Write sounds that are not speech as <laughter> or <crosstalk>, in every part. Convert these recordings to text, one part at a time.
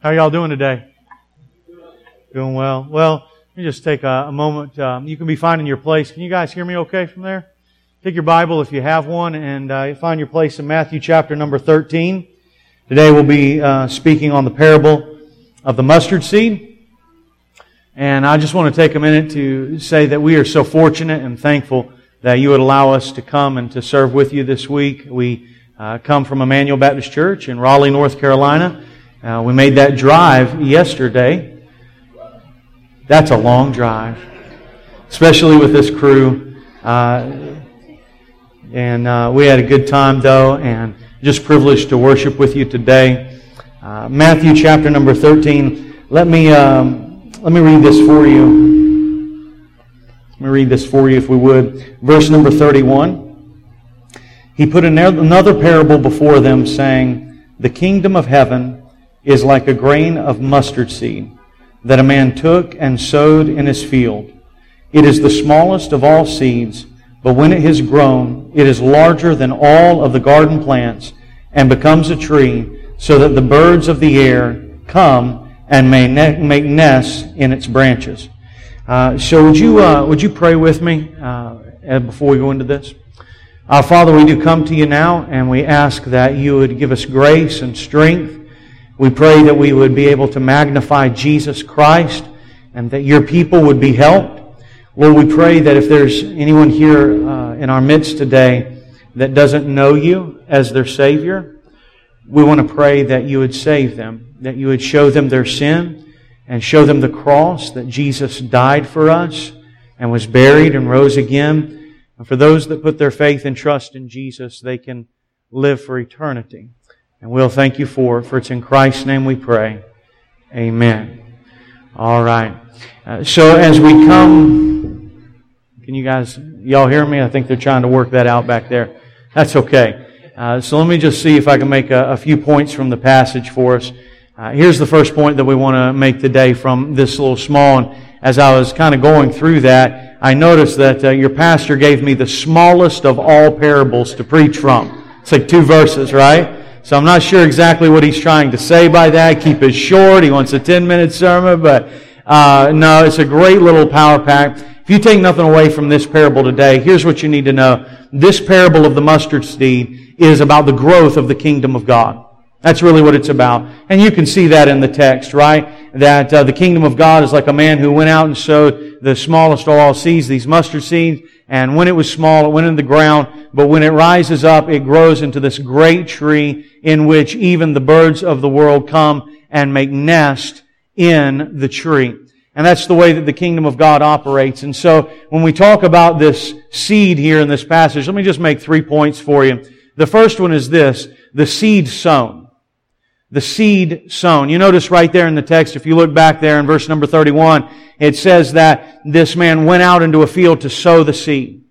How y'all doing today? Doing well. Well, let me just take a, a moment. Um, you can be finding your place. Can you guys hear me okay from there? Take your Bible if you have one and uh, find your place in Matthew chapter number 13. Today we'll be uh, speaking on the parable of the mustard seed. And I just want to take a minute to say that we are so fortunate and thankful that you would allow us to come and to serve with you this week. We uh, come from Emmanuel Baptist Church in Raleigh, North Carolina. Uh, we made that drive yesterday. That's a long drive, especially with this crew. Uh, and uh, we had a good time, though, and just privileged to worship with you today. Uh, Matthew chapter number 13. Let me, um, let me read this for you. Let me read this for you, if we would. Verse number 31. He put another parable before them, saying, The kingdom of heaven is like a grain of mustard seed that a man took and sowed in his field. It is the smallest of all seeds, but when it has grown, it is larger than all of the garden plants and becomes a tree, so that the birds of the air come and may ne- make nests in its branches. Uh, so would you uh, would you pray with me uh, before we go into this? Our Father, we do come to you now, and we ask that you would give us grace and strength we pray that we would be able to magnify Jesus Christ and that your people would be helped. Lord, we pray that if there's anyone here uh, in our midst today that doesn't know you as their Savior, we want to pray that you would save them, that you would show them their sin and show them the cross, that Jesus died for us and was buried and rose again. And for those that put their faith and trust in Jesus, they can live for eternity. And we'll thank you for it, for it's in Christ's name we pray. Amen. All right. Uh, so as we come, can you guys, y'all hear me? I think they're trying to work that out back there. That's okay. Uh, so let me just see if I can make a, a few points from the passage for us. Uh, here's the first point that we want to make today from this little small. And as I was kind of going through that, I noticed that uh, your pastor gave me the smallest of all parables to preach from. It's like two verses, right? So I'm not sure exactly what he's trying to say by that. Keep it short. He wants a 10 minute sermon, but uh, no, it's a great little power pack. If you take nothing away from this parable today, here's what you need to know. This parable of the mustard seed is about the growth of the kingdom of God. That's really what it's about. And you can see that in the text, right? That uh, the kingdom of God is like a man who went out and sowed the smallest of all seeds, these mustard seeds. And when it was small, it went in the ground. But when it rises up, it grows into this great tree in which even the birds of the world come and make nest in the tree. And that's the way that the kingdom of God operates. And so when we talk about this seed here in this passage, let me just make three points for you. The first one is this, the seed sown the seed sown. You notice right there in the text, if you look back there in verse number 31, it says that this man went out into a field to sow the seed.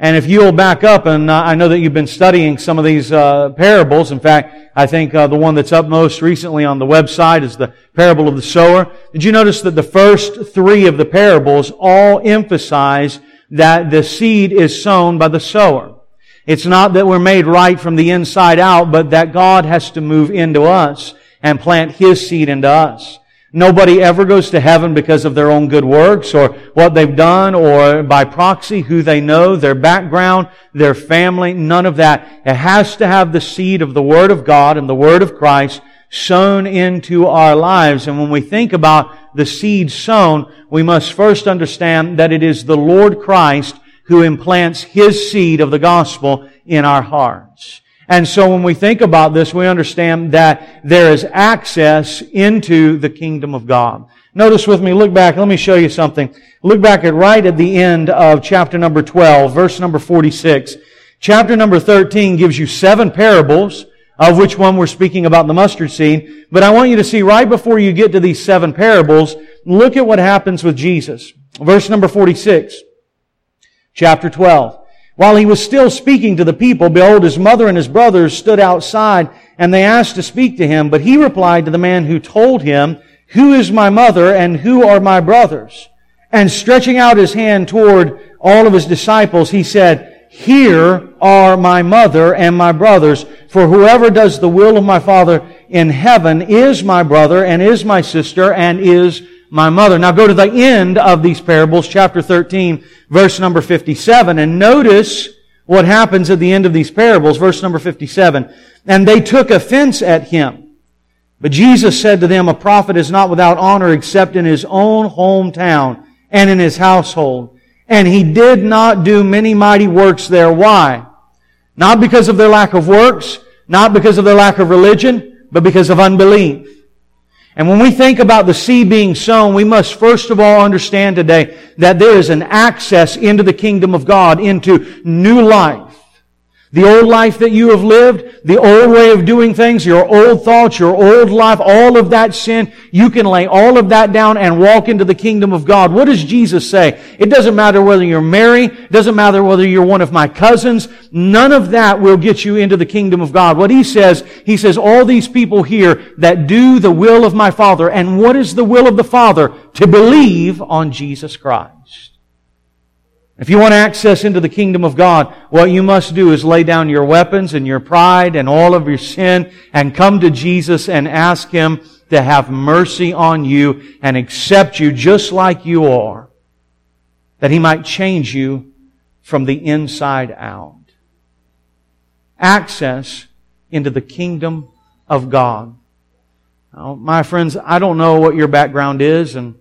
And if you'll back up, and uh, I know that you've been studying some of these uh, parables. In fact, I think uh, the one that's up most recently on the website is the parable of the sower. Did you notice that the first three of the parables all emphasize that the seed is sown by the sower? It's not that we're made right from the inside out, but that God has to move into us and plant His seed into us. Nobody ever goes to heaven because of their own good works or what they've done or by proxy who they know, their background, their family, none of that. It has to have the seed of the Word of God and the Word of Christ sown into our lives. And when we think about the seed sown, we must first understand that it is the Lord Christ who implants His seed of the gospel in our hearts. And so when we think about this, we understand that there is access into the kingdom of God. Notice with me, look back, let me show you something. Look back at right at the end of chapter number 12, verse number 46. Chapter number 13 gives you seven parables, of which one we're speaking about the mustard seed. But I want you to see right before you get to these seven parables, look at what happens with Jesus. Verse number 46. Chapter 12. While he was still speaking to the people, behold, his mother and his brothers stood outside, and they asked to speak to him. But he replied to the man who told him, Who is my mother and who are my brothers? And stretching out his hand toward all of his disciples, he said, Here are my mother and my brothers, for whoever does the will of my Father in heaven is my brother and is my sister and is my mother. Now go to the end of these parables, chapter 13, verse number 57, and notice what happens at the end of these parables, verse number 57. And they took offense at him. But Jesus said to them, a prophet is not without honor except in his own hometown and in his household. And he did not do many mighty works there. Why? Not because of their lack of works, not because of their lack of religion, but because of unbelief. And when we think about the seed being sown, we must first of all understand today that there is an access into the kingdom of God, into new life. The old life that you have lived, the old way of doing things, your old thoughts, your old life, all of that sin, you can lay all of that down and walk into the kingdom of God. What does Jesus say? It doesn't matter whether you're married, it doesn't matter whether you're one of my cousins, none of that will get you into the kingdom of God. What he says, he says, all these people here that do the will of my Father, and what is the will of the Father? To believe on Jesus Christ. If you want access into the kingdom of God, what you must do is lay down your weapons and your pride and all of your sin and come to Jesus and ask Him to have mercy on you and accept you just like you are. That He might change you from the inside out. Access into the kingdom of God. Now, my friends, I don't know what your background is and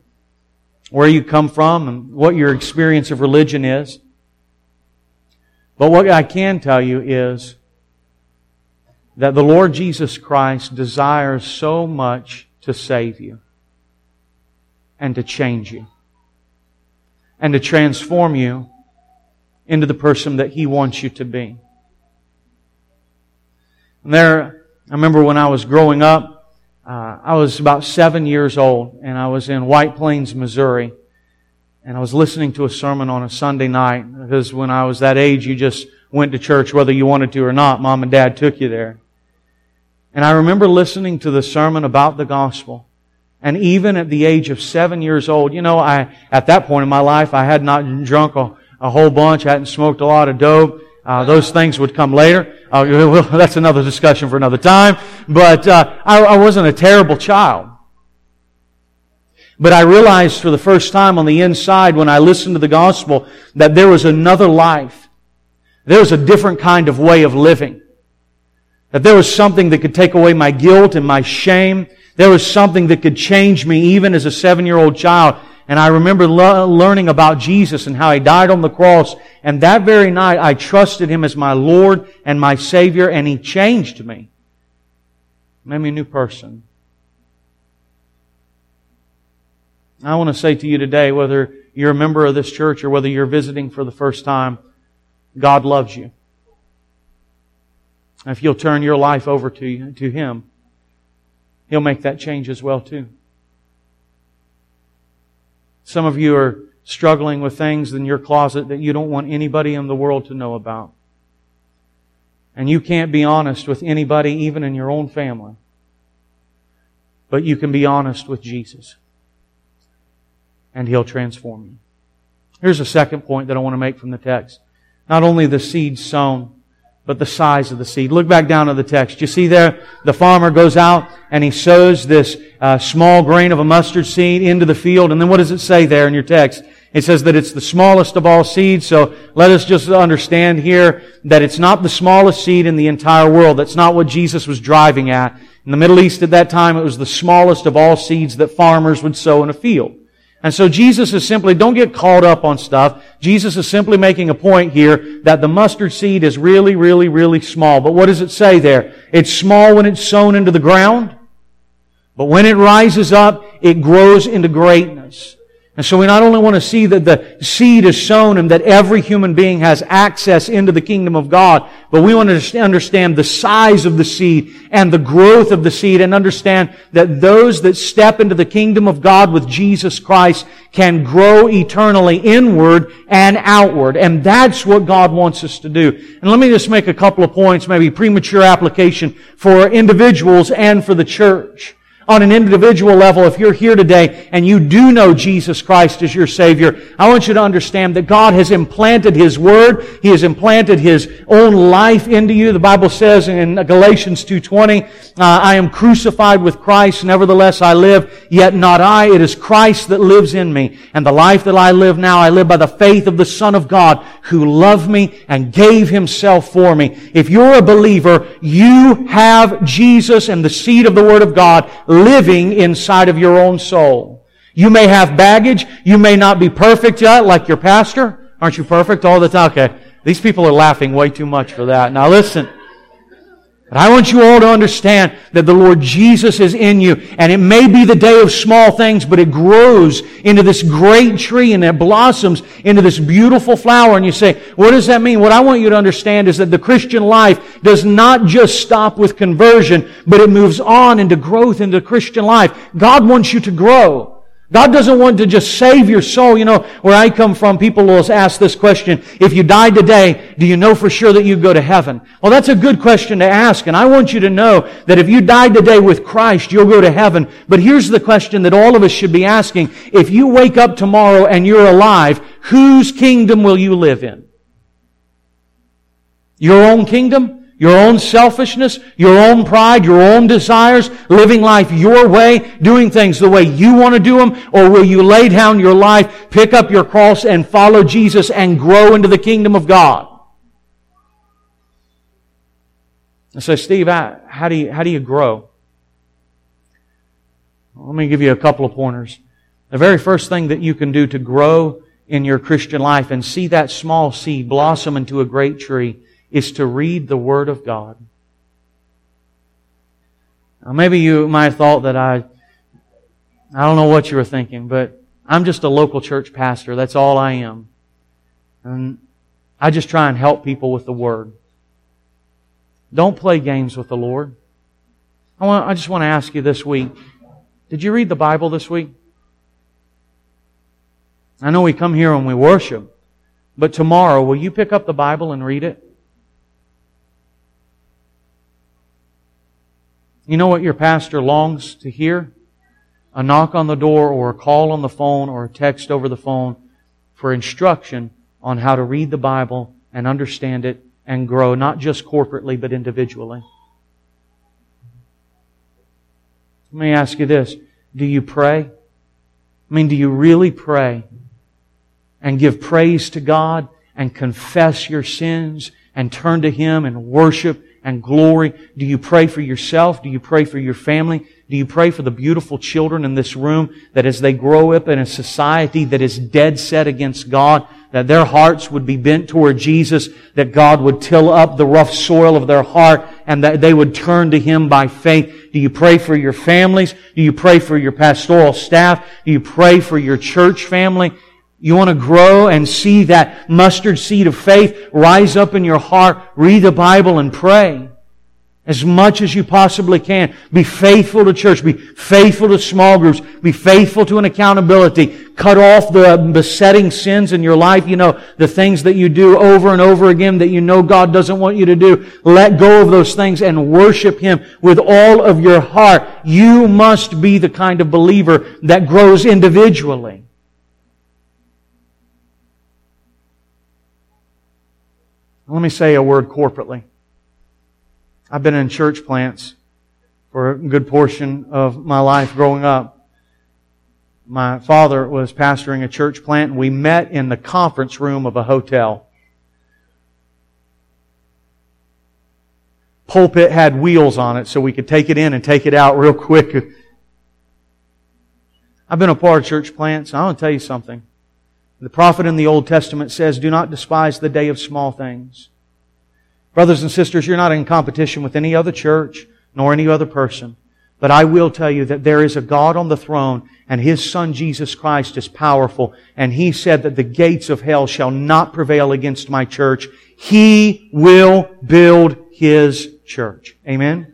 where you come from and what your experience of religion is. But what I can tell you is that the Lord Jesus Christ desires so much to save you and to change you and to transform you into the person that He wants you to be. And there, I remember when I was growing up, uh, I was about seven years old, and I was in White Plains, Missouri. And I was listening to a sermon on a Sunday night, because when I was that age, you just went to church whether you wanted to or not. Mom and dad took you there. And I remember listening to the sermon about the gospel. And even at the age of seven years old, you know, I, at that point in my life, I had not drunk a, a whole bunch, I hadn't smoked a lot of dope. Uh, those things would come later. Uh, well, <laughs> that's another discussion for another time. But uh, I, I wasn't a terrible child. But I realized for the first time on the inside when I listened to the gospel that there was another life. There was a different kind of way of living. That there was something that could take away my guilt and my shame. There was something that could change me even as a seven-year-old child. And I remember lo- learning about Jesus and how He died on the cross. And that very night, I trusted Him as my Lord and my Savior, and He changed me. Made me a new person. I want to say to you today, whether you're a member of this church or whether you're visiting for the first time, God loves you. If you'll turn your life over to, to Him, He'll make that change as well too. Some of you are struggling with things in your closet that you don't want anybody in the world to know about. And you can't be honest with anybody, even in your own family. But you can be honest with Jesus. And He'll transform you. Here's a second point that I want to make from the text. Not only the seed sown, but the size of the seed. Look back down to the text. You see there, the farmer goes out and he sows this uh, small grain of a mustard seed into the field. And then what does it say there in your text? It says that it's the smallest of all seeds. So let us just understand here that it's not the smallest seed in the entire world. That's not what Jesus was driving at. In the Middle East at that time, it was the smallest of all seeds that farmers would sow in a field. And so Jesus is simply, don't get caught up on stuff. Jesus is simply making a point here that the mustard seed is really, really, really small. But what does it say there? It's small when it's sown into the ground, but when it rises up, it grows into greatness. And so we not only want to see that the seed is sown and that every human being has access into the kingdom of God, but we want to understand the size of the seed and the growth of the seed and understand that those that step into the kingdom of God with Jesus Christ can grow eternally inward and outward. And that's what God wants us to do. And let me just make a couple of points, maybe premature application for individuals and for the church. On an individual level, if you're here today and you do know Jesus Christ as your Savior, I want you to understand that God has implanted His Word. He has implanted His own life into you. The Bible says in Galatians 2.20, uh, I am crucified with Christ, nevertheless I live, yet not I, it is Christ that lives in me. And the life that I live now, I live by the faith of the Son of God, who loved me and gave Himself for me. If you're a believer, you have Jesus and the seed of the Word of God living inside of your own soul. You may have baggage. You may not be perfect yet, like your pastor. Aren't you perfect all the time? Okay. These people are laughing way too much for that. Now listen. But I want you all to understand that the Lord Jesus is in you. And it may be the day of small things, but it grows into this great tree and it blossoms into this beautiful flower. And you say, what does that mean? What I want you to understand is that the Christian life does not just stop with conversion, but it moves on into growth into Christian life. God wants you to grow. God doesn't want to just save your soul. You know, where I come from, people will ask this question, if you died today, do you know for sure that you go to heaven? Well, that's a good question to ask, and I want you to know that if you died today with Christ, you'll go to heaven. But here's the question that all of us should be asking. If you wake up tomorrow and you're alive, whose kingdom will you live in? Your own kingdom? Your own selfishness, your own pride, your own desires, living life your way, doing things the way you want to do them, or will you lay down your life, pick up your cross, and follow Jesus and grow into the kingdom of God? I say, Steve, how do you, how do you grow? Let me give you a couple of pointers. The very first thing that you can do to grow in your Christian life and see that small seed blossom into a great tree is to read the Word of God. Now, maybe you might have thought that I, I don't know what you were thinking, but I'm just a local church pastor. That's all I am. And I just try and help people with the Word. Don't play games with the Lord. I, want, I just want to ask you this week did you read the Bible this week? I know we come here and we worship, but tomorrow, will you pick up the Bible and read it? You know what your pastor longs to hear? A knock on the door or a call on the phone or a text over the phone for instruction on how to read the Bible and understand it and grow, not just corporately, but individually. Let me ask you this. Do you pray? I mean, do you really pray and give praise to God and confess your sins and turn to Him and worship and glory? Do you pray for yourself? Do you pray for your family? Do you pray for the beautiful children in this room that as they grow up in a society that is dead set against God, that their hearts would be bent toward Jesus, that God would till up the rough soil of their heart and that they would turn to Him by faith? Do you pray for your families? Do you pray for your pastoral staff? Do you pray for your church family? You want to grow and see that mustard seed of faith rise up in your heart. Read the Bible and pray. As much as you possibly can. Be faithful to church. Be faithful to small groups. Be faithful to an accountability. Cut off the besetting sins in your life. You know, the things that you do over and over again that you know God doesn't want you to do. Let go of those things and worship Him with all of your heart. You must be the kind of believer that grows individually. Let me say a word corporately. I've been in church plants for a good portion of my life growing up. My father was pastoring a church plant and we met in the conference room of a hotel. Pulpit had wheels on it so we could take it in and take it out real quick. I've been a part of church plants. I want to tell you something. The prophet in the Old Testament says, do not despise the day of small things. Brothers and sisters, you're not in competition with any other church nor any other person. But I will tell you that there is a God on the throne and His Son Jesus Christ is powerful. And He said that the gates of hell shall not prevail against my church. He will build His church. Amen?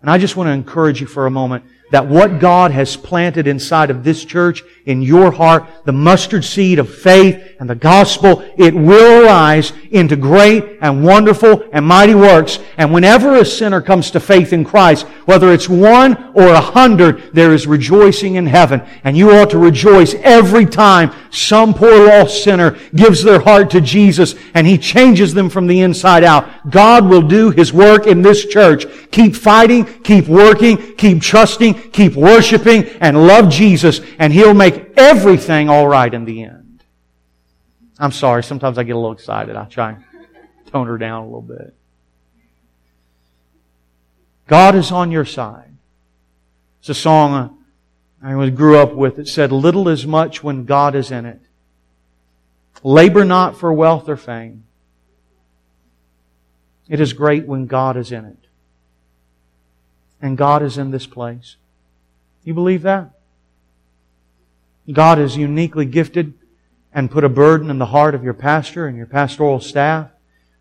And I just want to encourage you for a moment that what God has planted inside of this church, in your heart, the mustard seed of faith and the gospel, it will arise into great and wonderful and mighty works. And whenever a sinner comes to faith in Christ, whether it's one or a hundred, there is rejoicing in heaven. And you ought to rejoice every time some poor lost sinner gives their heart to Jesus and He changes them from the inside out. God will do His work in this church. Keep fighting, keep working, keep trusting, keep worshiping and love Jesus and He'll make everything alright in the end. I'm sorry, sometimes I get a little excited. I try and tone her down a little bit. God is on your side. It's a song I grew up with. It said, little is much when God is in it. Labor not for wealth or fame. It is great when God is in it. And God is in this place. You believe that? God is uniquely gifted and put a burden in the heart of your pastor and your pastoral staff.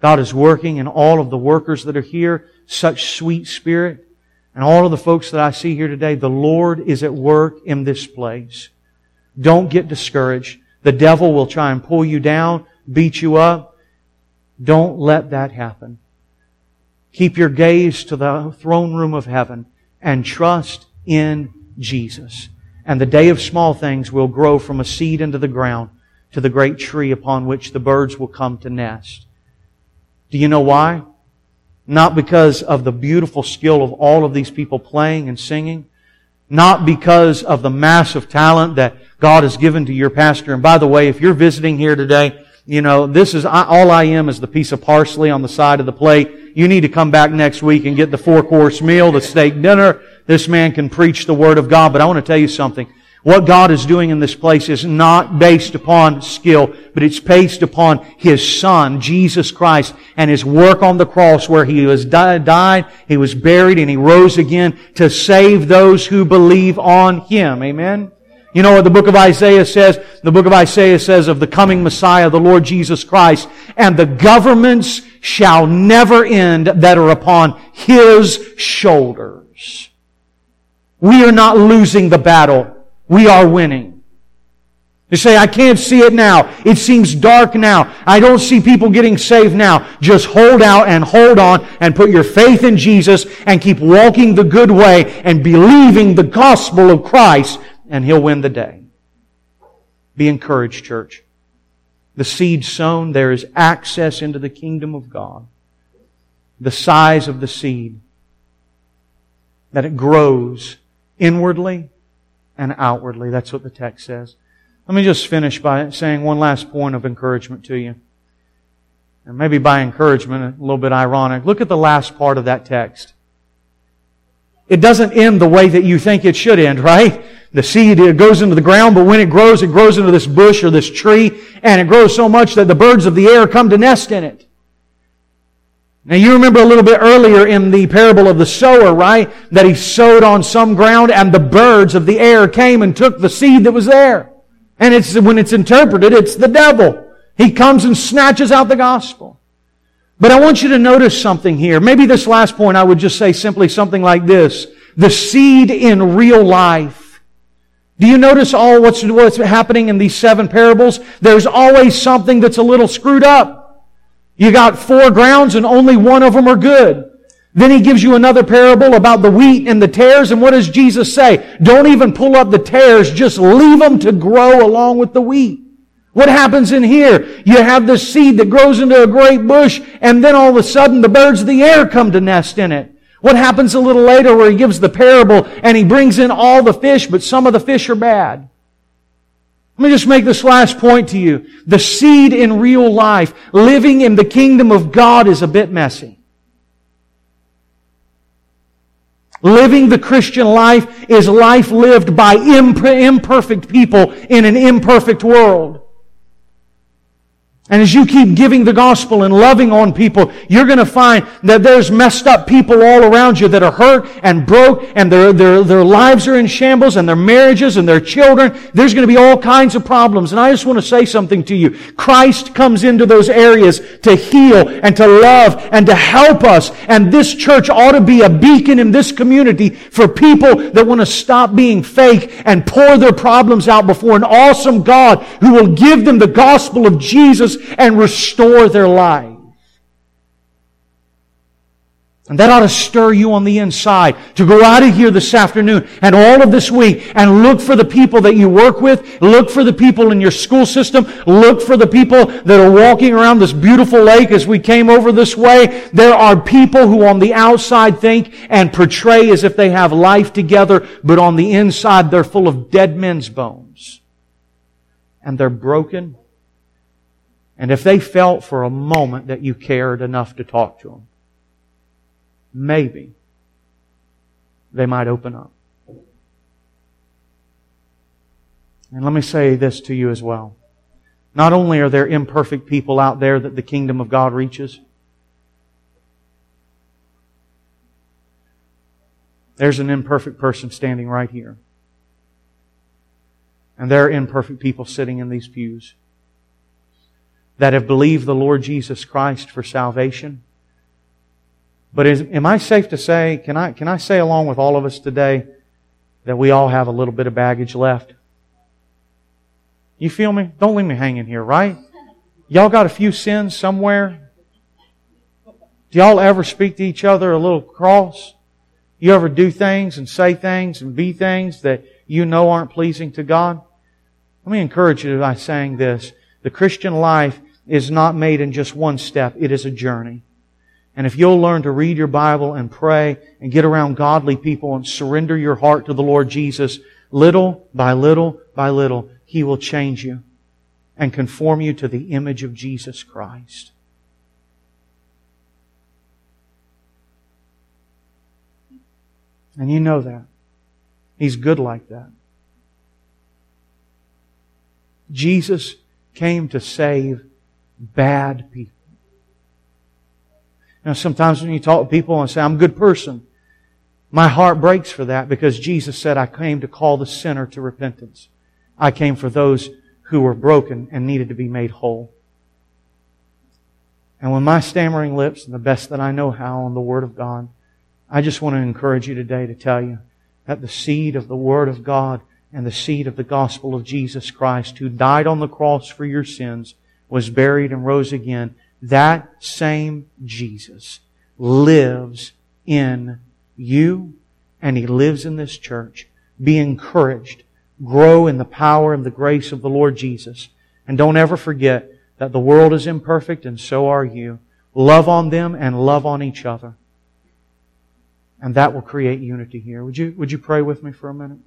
God is working in all of the workers that are here, such sweet spirit. And all of the folks that I see here today, the Lord is at work in this place. Don't get discouraged. The devil will try and pull you down, beat you up. Don't let that happen. Keep your gaze to the throne room of heaven and trust in Jesus. And the day of small things will grow from a seed into the ground to the great tree upon which the birds will come to nest. Do you know why? Not because of the beautiful skill of all of these people playing and singing. Not because of the massive talent that God has given to your pastor. And by the way, if you're visiting here today, you know, this is, all I am is the piece of parsley on the side of the plate. You need to come back next week and get the four course meal, the steak dinner, this man can preach the Word of God. But I want to tell you something. What God is doing in this place is not based upon skill, but it's based upon His Son, Jesus Christ, and His work on the cross where He was died, He was buried, and He rose again to save those who believe on Him. Amen? You know what the book of Isaiah says? The book of Isaiah says of the coming Messiah, the Lord Jesus Christ, and the governments shall never end that are upon His shoulders. We are not losing the battle. We are winning. You say, I can't see it now. It seems dark now. I don't see people getting saved now. Just hold out and hold on and put your faith in Jesus and keep walking the good way and believing the gospel of Christ and He'll win the day. Be encouraged, church. The seed sown, there is access into the kingdom of God. The size of the seed, that it grows inwardly and outwardly. That's what the text says. Let me just finish by saying one last point of encouragement to you. And maybe by encouragement, a little bit ironic. Look at the last part of that text. It doesn't end the way that you think it should end, right? The seed goes into the ground, but when it grows, it grows into this bush or this tree, and it grows so much that the birds of the air come to nest in it. Now you remember a little bit earlier in the parable of the sower, right? That he sowed on some ground and the birds of the air came and took the seed that was there. And it's, when it's interpreted, it's the devil. He comes and snatches out the gospel. But I want you to notice something here. Maybe this last point I would just say simply something like this. The seed in real life. Do you notice all what's, what's happening in these seven parables? There's always something that's a little screwed up. You got four grounds and only one of them are good. Then he gives you another parable about the wheat and the tares. And what does Jesus say? Don't even pull up the tares. Just leave them to grow along with the wheat. What happens in here? You have this seed that grows into a great bush and then all of a sudden the birds of the air come to nest in it. What happens a little later where he gives the parable and he brings in all the fish, but some of the fish are bad? Let me just make this last point to you. The seed in real life, living in the kingdom of God is a bit messy. Living the Christian life is life lived by imperfect people in an imperfect world. And as you keep giving the gospel and loving on people, you're going to find that there's messed up people all around you that are hurt and broke and their, their, their lives are in shambles and their marriages and their children. There's going to be all kinds of problems. And I just want to say something to you. Christ comes into those areas to heal and to love and to help us. And this church ought to be a beacon in this community for people that want to stop being fake and pour their problems out before an awesome God who will give them the gospel of Jesus and restore their life. And that ought to stir you on the inside to go out of here this afternoon and all of this week and look for the people that you work with, look for the people in your school system, look for the people that are walking around this beautiful lake as we came over this way. There are people who on the outside think and portray as if they have life together, but on the inside they're full of dead men's bones. And they're broken and if they felt for a moment that you cared enough to talk to them, maybe they might open up. And let me say this to you as well. Not only are there imperfect people out there that the kingdom of God reaches, there's an imperfect person standing right here. And there are imperfect people sitting in these pews that have believed the Lord Jesus Christ for salvation. But is, am I safe to say, can I, can I say along with all of us today that we all have a little bit of baggage left? You feel me? Don't leave me hanging here, right? Y'all got a few sins somewhere? Do y'all ever speak to each other a little cross? You ever do things and say things and be things that you know aren't pleasing to God? Let me encourage you by saying this. The Christian life is not made in just one step. It is a journey. And if you'll learn to read your Bible and pray and get around godly people and surrender your heart to the Lord Jesus, little by little by little, He will change you and conform you to the image of Jesus Christ. And you know that. He's good like that. Jesus came to save bad people. Now, sometimes when you talk to people and say, I'm a good person, my heart breaks for that because Jesus said, I came to call the sinner to repentance. I came for those who were broken and needed to be made whole. And with my stammering lips and the best that I know how on the Word of God, I just want to encourage you today to tell you that the seed of the Word of God and the seed of the gospel of Jesus Christ, who died on the cross for your sins, was buried and rose again, that same Jesus lives in you and He lives in this church. Be encouraged. Grow in the power and the grace of the Lord Jesus. And don't ever forget that the world is imperfect and so are you. Love on them and love on each other. And that will create unity here. Would you, would you pray with me for a minute?